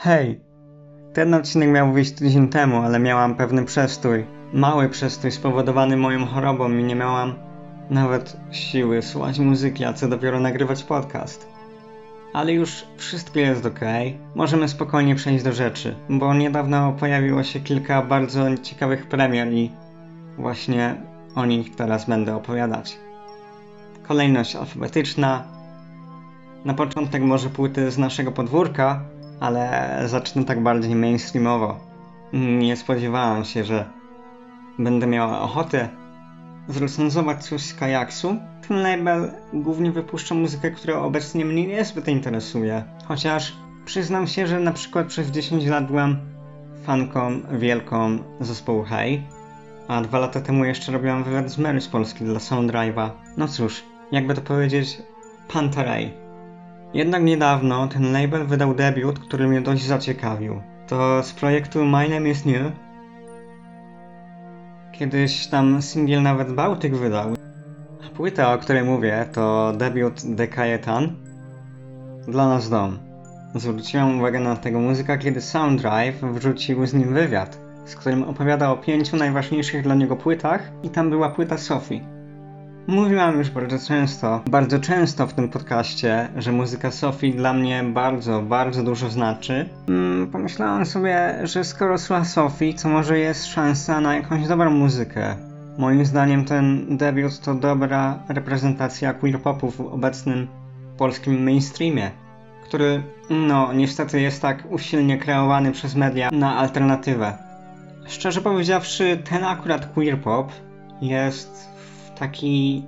Hej! Ten odcinek miał wyjść tydzień temu, ale miałam pewny przestój. Mały przestój spowodowany moją chorobą i nie miałam nawet siły słuchać muzyki, a co dopiero nagrywać podcast. Ale już wszystko jest ok. Możemy spokojnie przejść do rzeczy, bo niedawno pojawiło się kilka bardzo ciekawych premier i właśnie o nich teraz będę opowiadać. Kolejność alfabetyczna. Na początek może płyty z naszego podwórka, ale zacznę tak bardziej mainstreamowo. Nie spodziewałam się, że będę miała ochotę zrecenzować coś z kajaksu. Ten label głównie wypuszcza muzykę, która obecnie mnie niezbyt interesuje. Chociaż przyznam się, że na przykład przez 10 lat byłam fanką wielką zespołu Hey, a dwa lata temu jeszcze robiłam wywiad z Mary z Polski dla Soundrive'a. No cóż, jakby to powiedzieć, Panteray. Jednak niedawno ten label wydał debiut, który mnie dość zaciekawił. To z projektu My Name is New. Kiedyś tam singiel nawet Bałtyk wydał. A płyta, o której mówię, to debiut Dekajetan. Dla nas dom. Zwróciłam uwagę na tego muzyka, kiedy Soundrive wrzucił z nim wywiad, z którym opowiada o pięciu najważniejszych dla niego płytach i tam była płyta Sophie. Mówiłam już bardzo często, bardzo często w tym podcaście, że muzyka Sofii dla mnie bardzo, bardzo dużo znaczy. Mm, pomyślałam sobie, że skoro słucha Sofii, to może jest szansa na jakąś dobrą muzykę. Moim zdaniem ten debiut to dobra reprezentacja queer popu w obecnym polskim mainstreamie, który, no, niestety jest tak usilnie kreowany przez media na alternatywę. Szczerze powiedziawszy, ten akurat queer pop jest taki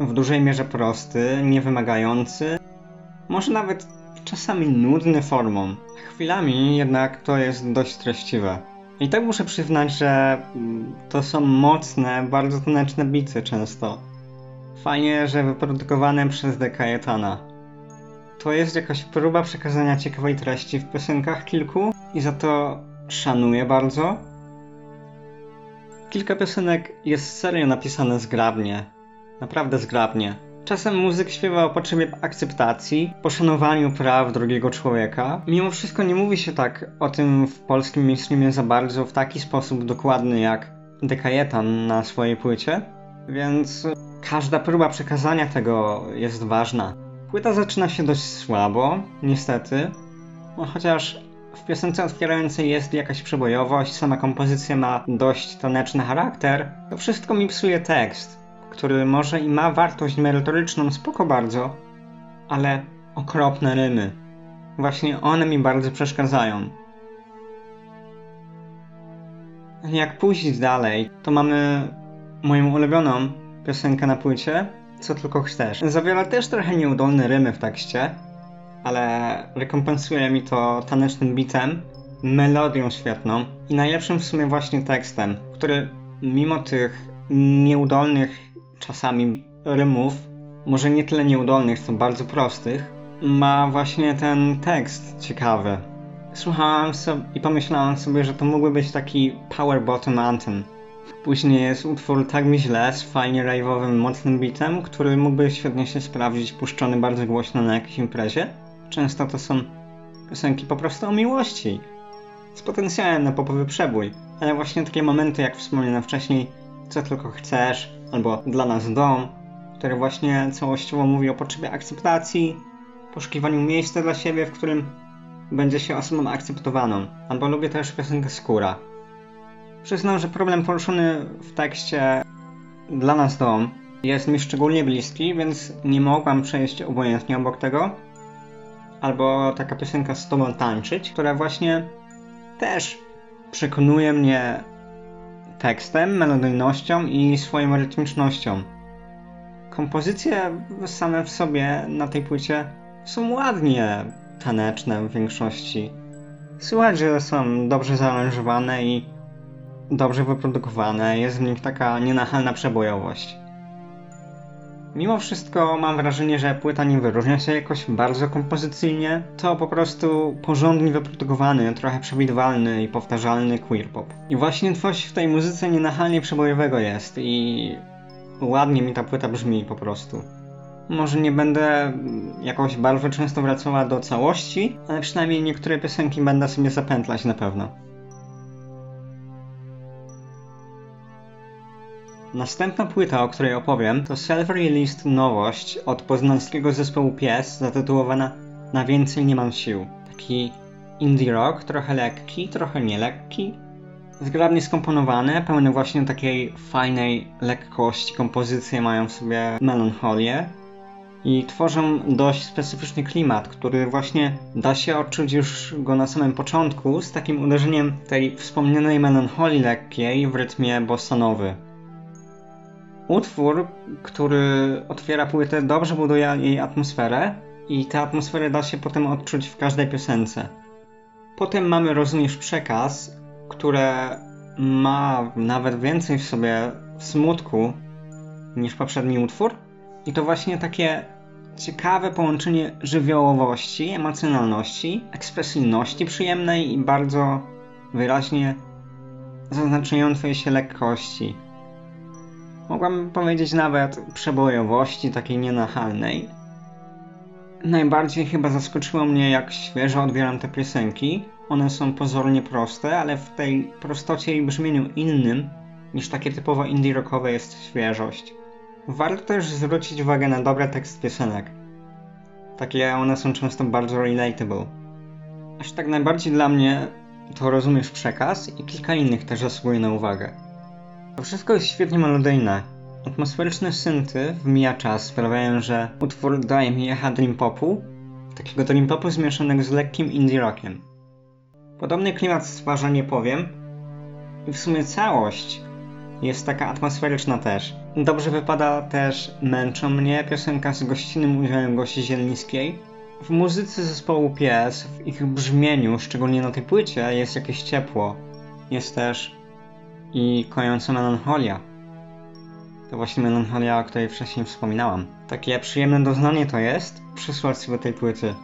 w dużej mierze prosty, niewymagający, może nawet czasami nudny formą. Chwilami jednak to jest dość treściwe. I tak muszę przyznać, że to są mocne, bardzo taneczne bicy często. Fajnie, że wyprodukowane przez Dekajetana. To jest jakaś próba przekazania ciekawej treści w piosenkach kilku i za to szanuję bardzo. Kilka piosenek jest serio napisane zgrabnie. Naprawdę zgrabnie. Czasem muzyk śpiewa o potrzebie akceptacji, poszanowaniu praw drugiego człowieka. Mimo wszystko nie mówi się tak o tym w polskim mainstreamie za bardzo w taki sposób dokładny jak Dekajetan na swojej płycie, więc każda próba przekazania tego jest ważna. Płyta zaczyna się dość słabo, niestety, no chociaż w piosence otwierającej jest jakaś przebojowość, sama kompozycja ma dość taneczny charakter, to wszystko mi psuje tekst, który może i ma wartość merytoryczną, spoko bardzo, ale okropne rymy. Właśnie one mi bardzo przeszkadzają. Jak pójść dalej, to mamy moją ulubioną piosenkę na płycie, co tylko chcesz. Zawiera też trochę nieudolne rymy w tekście, ale rekompensuje mi to tanecznym bitem, melodią świetną i najlepszym w sumie właśnie tekstem, który mimo tych nieudolnych czasami rymów, może nie tyle nieudolnych, co bardzo prostych, ma właśnie ten tekst ciekawy. Słuchałam sobie i pomyślałam sobie, że to mógłby być taki power bottom anthem. Później jest utwór Tak mi źle z fajnie rave'owym, mocnym bitem, który mógłby świetnie się sprawdzić puszczony bardzo głośno na jakiejś imprezie. Często to są piosenki po prostu o miłości, z potencjałem na popowy przebój, ale właśnie takie momenty jak wspomniane wcześniej, co tylko chcesz, albo dla nas dom, który właśnie całościowo mówi o potrzebie akceptacji, poszukiwaniu miejsca dla siebie, w którym będzie się osobą akceptowaną. Albo lubię też piosenkę Skóra. Przyznam, że problem poruszony w tekście dla nas dom jest mi szczególnie bliski, więc nie mogłam przejść obojętnie obok tego. Albo taka piosenka z tobą tańczyć, która właśnie też przekonuje mnie tekstem, melodyjnością i swoją rytmicznością. Kompozycje same w sobie na tej płycie są ładnie taneczne w większości. Słychać, że są dobrze zaaranżowane i dobrze wyprodukowane, jest w nich taka nienachalna przebojowość. Mimo wszystko mam wrażenie, że płyta nie wyróżnia się jakoś bardzo kompozycyjnie. To po prostu porządnie wyprodukowany, trochę przewidywalny i powtarzalny queer pop. I właśnie coś w tej muzyce nienachalnie przebojowego jest i ładnie mi ta płyta brzmi po prostu. Może nie będę jakoś bardzo często wracała do całości, ale przynajmniej niektóre piosenki będę sobie zapętlać na pewno. Następna płyta, o której opowiem, to self-released nowość od poznańskiego zespołu Pies, zatytułowana Na więcej nie mam sił. Taki indie rock, trochę lekki, trochę nielekki, zgrabnie skomponowane, pełne właśnie takiej fajnej lekkości. Kompozycje mają w sobie melancholię i tworzą dość specyficzny klimat, który właśnie da się odczuć już go na samym początku z takim uderzeniem tej wspomnianej melancholii lekkiej w rytmie bossanowy. Utwór, który otwiera płytę, dobrze buduje jej atmosferę i tę atmosferę da się potem odczuć w każdej piosence. Potem mamy Rozumiesz Przekaz, które ma nawet więcej w sobie smutku niż poprzedni utwór. I to właśnie takie ciekawe połączenie żywiołowości, emocjonalności, ekspresyjności przyjemnej i bardzo wyraźnie zaznaczającej się lekkości. Mogłabym powiedzieć nawet przebojowości, takiej nienachalnej. Najbardziej chyba zaskoczyło mnie, jak świeżo odbieram te piosenki. One są pozornie proste, ale w tej prostocie i brzmieniu innym niż takie typowo indie rockowe jest świeżość. Warto też zwrócić uwagę na dobre tekst piosenek. Takie one są często bardzo relatable. Aż tak najbardziej dla mnie to rozumiesz przekaz i kilka innych też zasługuje na uwagę. To wszystko jest świetnie melodyjne. Atmosferyczne synty w mija czas sprawiają, że utwór daje mi echa dream popu, takiego dream popu zmieszanego z lekkim indie rockiem. Podobny klimat stwarza Nie Powiem i w sumie całość jest taka atmosferyczna też. Dobrze wypada też Męczą mnie, piosenka z gościnnym udziałem Gosi Zielińskiej. W muzyce zespołu Pies, w ich brzmieniu, szczególnie na tej płycie, jest jakieś ciepło. Jest też i kojąca melancholia. To właśnie melancholia, o której wcześniej wspominałam. Takie przyjemne doznanie to jest przysłać sobie tej płyty.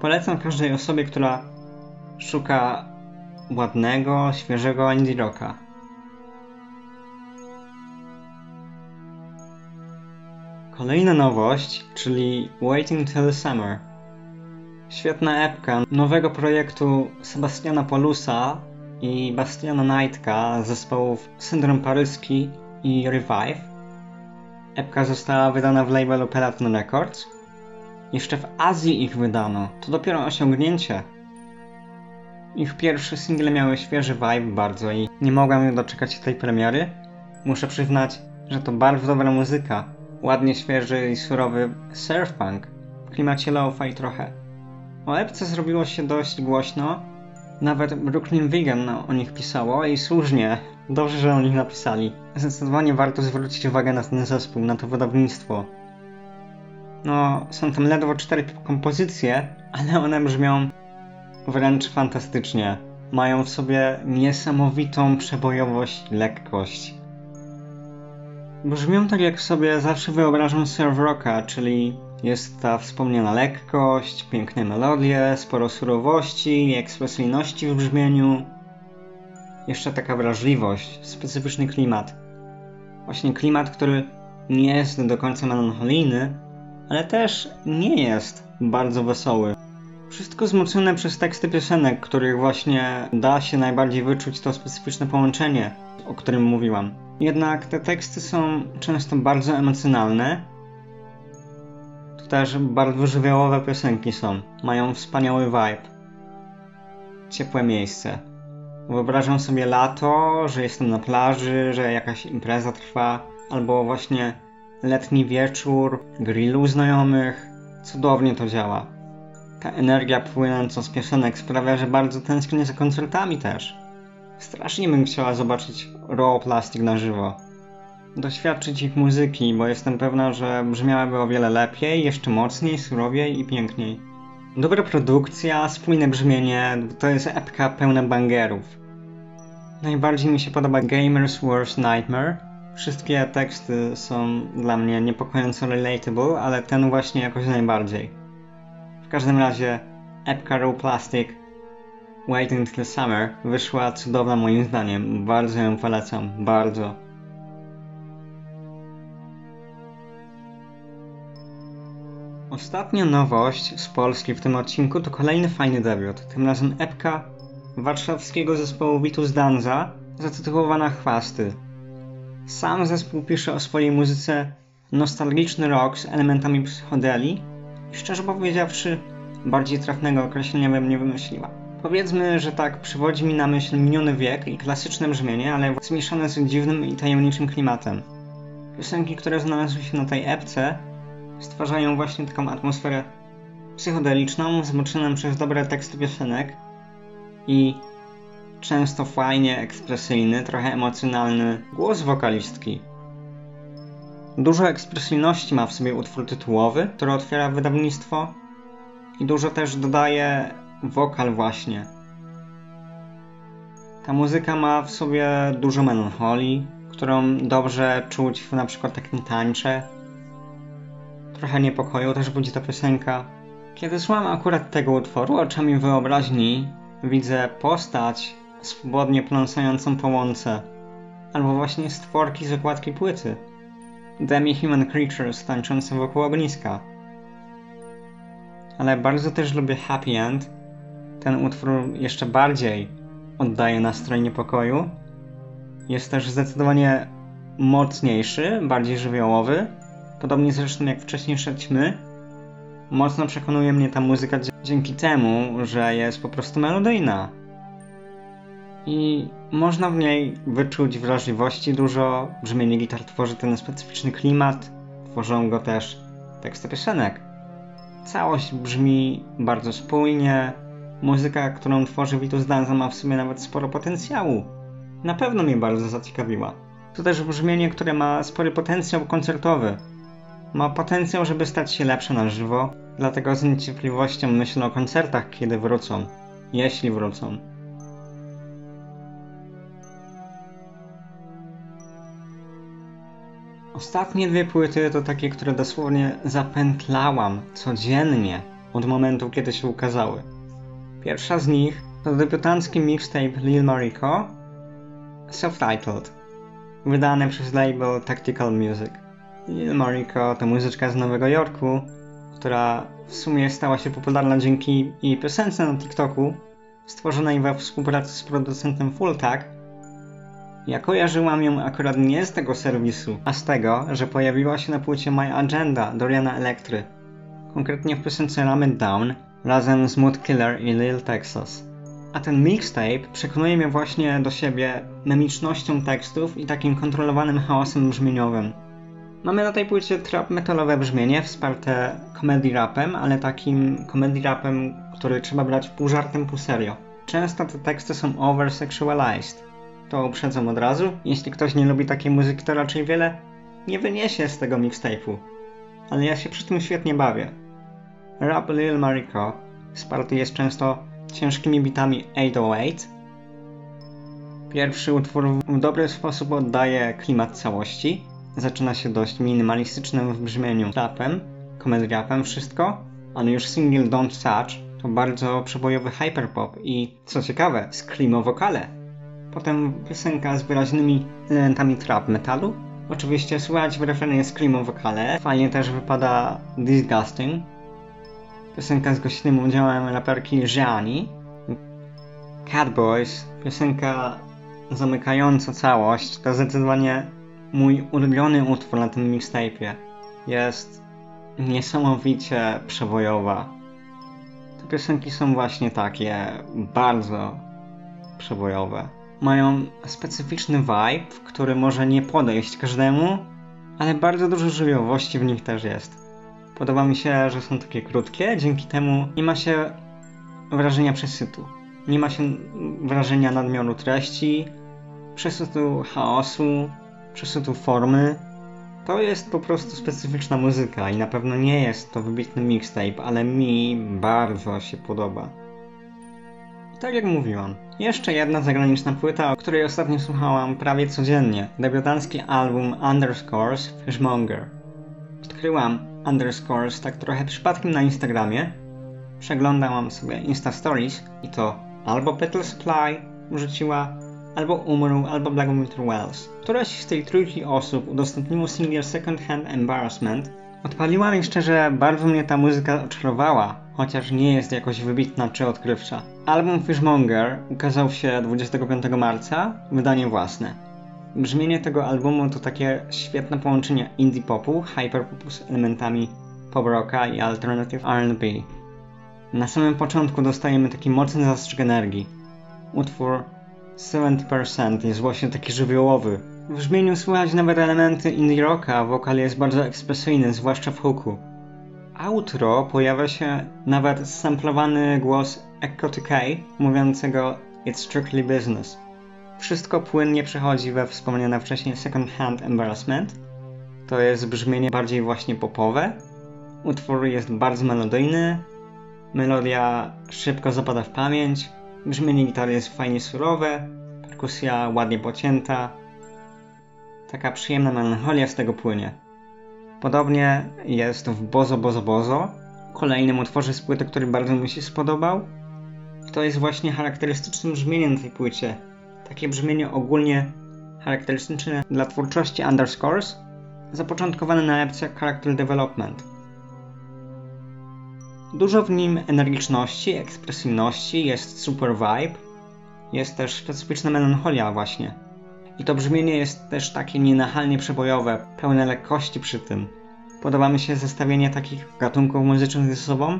Polecam każdej osobie, która szuka ładnego, świeżego indie rocka. Kolejna nowość, czyli Waiting Till Summer. Świetna epka nowego projektu Sebastiana Polusa i Bastiana Knightka z zespołów Syndrom Paryski i Revive. Epka została wydana w labelu Peloton Records. Jeszcze w Azji ich wydano. To dopiero osiągnięcie. Ich pierwsze single miały świeży vibe bardzo i nie mogłem doczekać tej premiery. Muszę przyznać, że to bardzo dobra muzyka. Ładnie świeży i surowy surfpunk w klimacie lo-fi trochę. O epce zrobiło się dość głośno. Nawet Brooklyn Vegan o nich pisało i słusznie. Dobrze, że o nich napisali. Zdecydowanie warto zwrócić uwagę na ten zespół, na to wydawnictwo. No, są tam ledwo cztery kompozycje, ale one brzmią wręcz fantastycznie. Mają w sobie niesamowitą przebojowość lekkość. Brzmią tak jak sobie zawsze wyobrażam surf rocka, czyli jest ta wspomniana lekkość, piękne melodie, sporo surowości i ekspresyjności w brzmieniu. Jeszcze taka wrażliwość, specyficzny klimat. Właśnie klimat, który nie jest do końca melancholijny, ale też nie jest bardzo wesoły. Wszystko wzmocnione przez teksty piosenek, których właśnie da się najbardziej wyczuć to specyficzne połączenie, o którym mówiłam. Jednak te teksty są często bardzo emocjonalne. Też bardzo żywiołowe piosenki są. Mają wspaniały vibe. Ciepłe miejsce. Wyobrażam sobie lato, że jestem na plaży, że jakaś impreza trwa, albo właśnie letni wieczór, grillu znajomych. Cudownie to działa. Ta energia płynąca z piosenek sprawia, że bardzo tęsknię za koncertami też. Strasznie bym chciała zobaczyć Raw Plastic na żywo. Doświadczyć ich muzyki, bo jestem pewna, że brzmiałaby o wiele lepiej, jeszcze mocniej, surowiej i piękniej. Dobra produkcja, spójne brzmienie, to jest epka pełna bangerów. Najbardziej mi się podoba Gamer's Worst Nightmare. Wszystkie teksty są dla mnie niepokojąco relatable, ale ten właśnie jakoś najbardziej. W każdym razie, epka Raw Plastic Waiting Till Summer wyszła cudowna moim zdaniem. Bardzo ją polecam, bardzo. Ostatnia nowość z Polski w tym odcinku to kolejny fajny debiut, tym razem epka warszawskiego zespołu Vitus Danza zatytułowana Chwasty. Sam zespół pisze o swojej muzyce nostalgiczny rock z elementami psychodeli i szczerze powiedziawszy bardziej trafnego określenia bym nie wymyśliła. Powiedzmy, że tak przywodzi mi na myśl miniony wiek i klasyczne brzmienie, ale zmieszane z dziwnym i tajemniczym klimatem. Piosenki, które znalazły się na tej epce, stwarzają właśnie taką atmosferę psychodeliczną, zmoczoną przez dobre teksty piosenek i często fajnie ekspresyjny, trochę emocjonalny głos wokalistki. Dużo ekspresyjności ma w sobie utwór tytułowy, który otwiera wydawnictwo i dużo też dodaje wokal właśnie. Ta muzyka ma w sobie dużo melancholii, którą dobrze czuć w na przykład takim tańcze. Trochę niepokoju też budzi ta piosenka. Kiedy słucham akurat tego utworu, oczami wyobraźni widzę postać swobodnie pląsającą po łące, albo właśnie stworki z okładki płyty. Demi-human creatures tańczące wokół ogniska. Ale bardzo też lubię Happy End. Ten utwór jeszcze bardziej oddaje nastrój niepokoju. Jest też zdecydowanie mocniejszy, bardziej żywiołowy. Podobnie zresztą jak wcześniejsze ćmy. Mocno przekonuje mnie ta muzyka dzięki temu, że jest po prostu melodyjna. I można w niej wyczuć wrażliwości dużo. Brzmienie gitar tworzy ten specyficzny klimat, tworzą go też teksty piosenek. Całość brzmi bardzo spójnie. Muzyka, którą tworzy Vitus Danza ma w sumie nawet sporo potencjału. Na pewno mnie bardzo zaciekawiła. To też brzmienie, które ma spory potencjał koncertowy. Ma potencjał, żeby stać się lepsze na żywo, dlatego z niecierpliwością myślę o koncertach, kiedy wrócą. Jeśli wrócą. Ostatnie dwie płyty to takie, które dosłownie zapętlałam codziennie od momentu, kiedy się ukazały. Pierwsza z nich to debiutancki mixtape Lil Mariko, self-titled, wydany przez label Tactical Music. Mariko to muzyczka z Nowego Jorku, która w sumie stała się popularna dzięki jej piosence na TikToku, stworzonej we współpracy z producentem Full Tag, ja kojarzyłam ją akurat nie z tego serwisu, a z tego, że pojawiła się na płycie My Agenda Doriana Electry. Konkretnie w piosence Ramen Down razem z Mood Killer i Lil Texas. A ten mixtape przekonuje mnie właśnie do siebie memicznością tekstów i takim kontrolowanym chaosem brzmieniowym. Mamy na tej płycie trap metalowe brzmienie wsparte comedy rapem, ale takim comedy rapem, który trzeba brać pół żartem, pół serio. Często te teksty są oversexualized, to uprzedzam od razu. Jeśli ktoś nie lubi takiej muzyki, to raczej wiele nie wyniesie z tego mixtape'u. Ale ja się przy tym świetnie bawię. Rap Lil Mariko wsparty jest często ciężkimi bitami 808. Pierwszy utwór w dobry sposób oddaje klimat całości. Zaczyna się dość minimalistycznym w brzmieniu rapem, komedy rapem wszystko, ale już single Don't Touch to bardzo przebojowy hyperpop i co ciekawe, screamo wokale. Potem piosenka z wyraźnymi elementami trap metalu. Oczywiście słychać w refrenie screamo wokale. Fajnie też wypada Disgusting. Piosenka z gościnnym udziałem raperki Gianni. Catboys, piosenka zamykająca całość, to zdecydowanie mój ulubiony utwór na tym mixtape'ie. Jest niesamowicie przebojowa. Te piosenki są właśnie takie bardzo przebojowe mają specyficzny vibe, który może nie podejść każdemu, ale bardzo dużo żywiołowości w nich też jest. Podoba mi się, że są takie krótkie, dzięki temu nie ma się wrażenia przesytu. Nie ma się wrażenia nadmiaru treści, przesytu chaosu, przesytu formy. To jest po prostu specyficzna muzyka i na pewno nie jest to wybitny mixtape, ale mi bardzo się podoba. Tak jak mówiłam, jeszcze jedna zagraniczna płyta, o której ostatnio słuchałam prawie codziennie. Debiutancki album Underscores Fishmonger. Odkryłam Underscores tak trochę przypadkiem na Instagramie. Przeglądałam sobie Insta Stories i to albo Battle Supply wrzuciła, albo Umarł, albo Black Winter Wells. Któraś z tej trójki osób udostępniło singiel Second Hand Embarrassment Odpaliła mi szczerze, bardzo mnie ta muzyka oczarowała, chociaż nie jest jakoś wybitna czy odkrywcza. Album Fishmonger ukazał się 25 marca, wydanie własne. Brzmienie tego albumu to takie świetne połączenie indie popu, hyperpopu z elementami pop rocka i alternative R&B. Na samym początku dostajemy taki mocny zastrzyk energii. Utwór 70% jest właśnie taki żywiołowy. W brzmieniu słychać nawet elementy indie rocka, wokal jest bardzo ekspresyjny, zwłaszcza w hooku. Outro pojawia się nawet samplowany głos Echo K mówiącego It's strictly business. Wszystko płynnie przechodzi we wspomniane wcześniej Second Hand Embarrassment. To jest brzmienie bardziej właśnie popowe. Utwór jest bardzo melodyjny. Melodia szybko zapada w pamięć. Brzmienie gitary jest fajnie surowe. Perkusja ładnie pocięta. Taka przyjemna melancholia z tego płynie. Podobnie jest w Bozo Bozo Bozo, kolejnym utworze z płyty, który bardzo mi się spodobał. To jest właśnie charakterystycznym brzmieniem na tej płycie. Takie brzmienie ogólnie charakterystyczne dla twórczości Underscores, zapoczątkowane na epce Character Development. Dużo w nim energiczności, ekspresyjności, jest super vibe, jest też specyficzna melancholia właśnie. I to brzmienie jest też takie nienachalnie przebojowe, pełne lekkości przy tym. Podoba mi się zestawienie takich gatunków muzycznych ze sobą.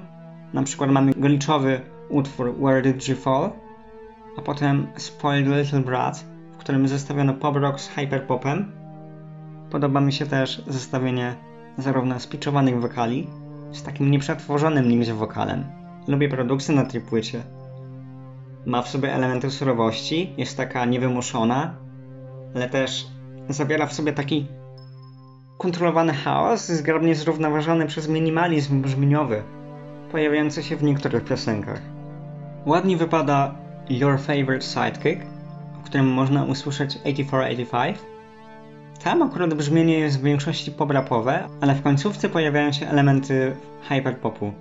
Na przykład mamy gliczowy utwór Where Did You Fall, a potem Spoiled Little Brat, w którym zestawiono pop rock z hyperpopem. Podoba mi się też zestawienie zarówno spiczowanych wokali z takim nieprzetworzonym nigdzie wokalem. Lubię produkcję na tej płycie. Ma w sobie elementy surowości, jest taka niewymuszona, ale też zawiera w sobie taki kontrolowany chaos, zgrabnie zrównoważony przez minimalizm brzmieniowy, pojawiający się w niektórych piosenkach. Ładnie wypada Your Favorite Sidekick, w którym można usłyszeć 8485. Tam akurat brzmienie jest w większości pobrapowe, ale w końcówce pojawiają się elementy hyperpopu.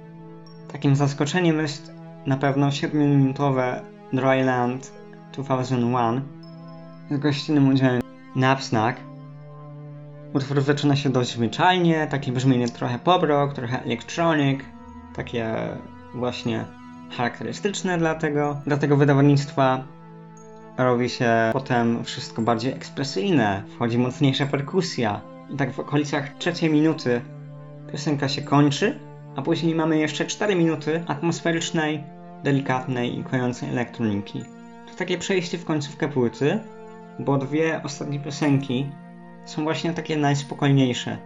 Takim zaskoczeniem jest na pewno 7-minutowe Dryland 2001 z gościnnym udziałem Napsnack. Utwór zaczyna się dość zwyczajnie, takie brzmienie trochę pop rock, trochę electronic, takie właśnie charakterystyczne dla tego, dla tego wydawnictwa. Robi się potem wszystko bardziej ekspresyjne, wchodzi mocniejsza perkusja. I tak w okolicach trzeciej minuty piosenka się kończy, a później mamy jeszcze 4 minuty atmosferycznej, delikatnej i kojącej elektroniki. To takie przejście w końcówkę płyty, bo dwie ostatnie piosenki są właśnie takie najspokojniejsze.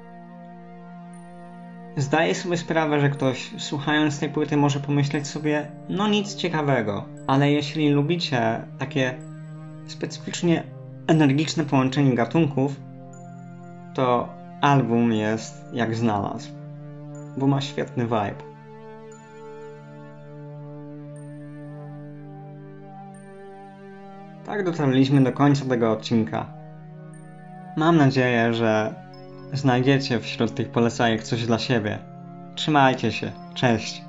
Zdaję sobie sprawę, że ktoś słuchając tej płyty może pomyśleć sobie, no nic ciekawego, ale jeśli lubicie takie specyficznie energiczne połączenie gatunków, to album jest jak znalazł, bo ma świetny vibe. Tak dotarliśmy do końca tego odcinka. Mam nadzieję, że znajdziecie wśród tych polecajek coś dla siebie. Trzymajcie się. Cześć.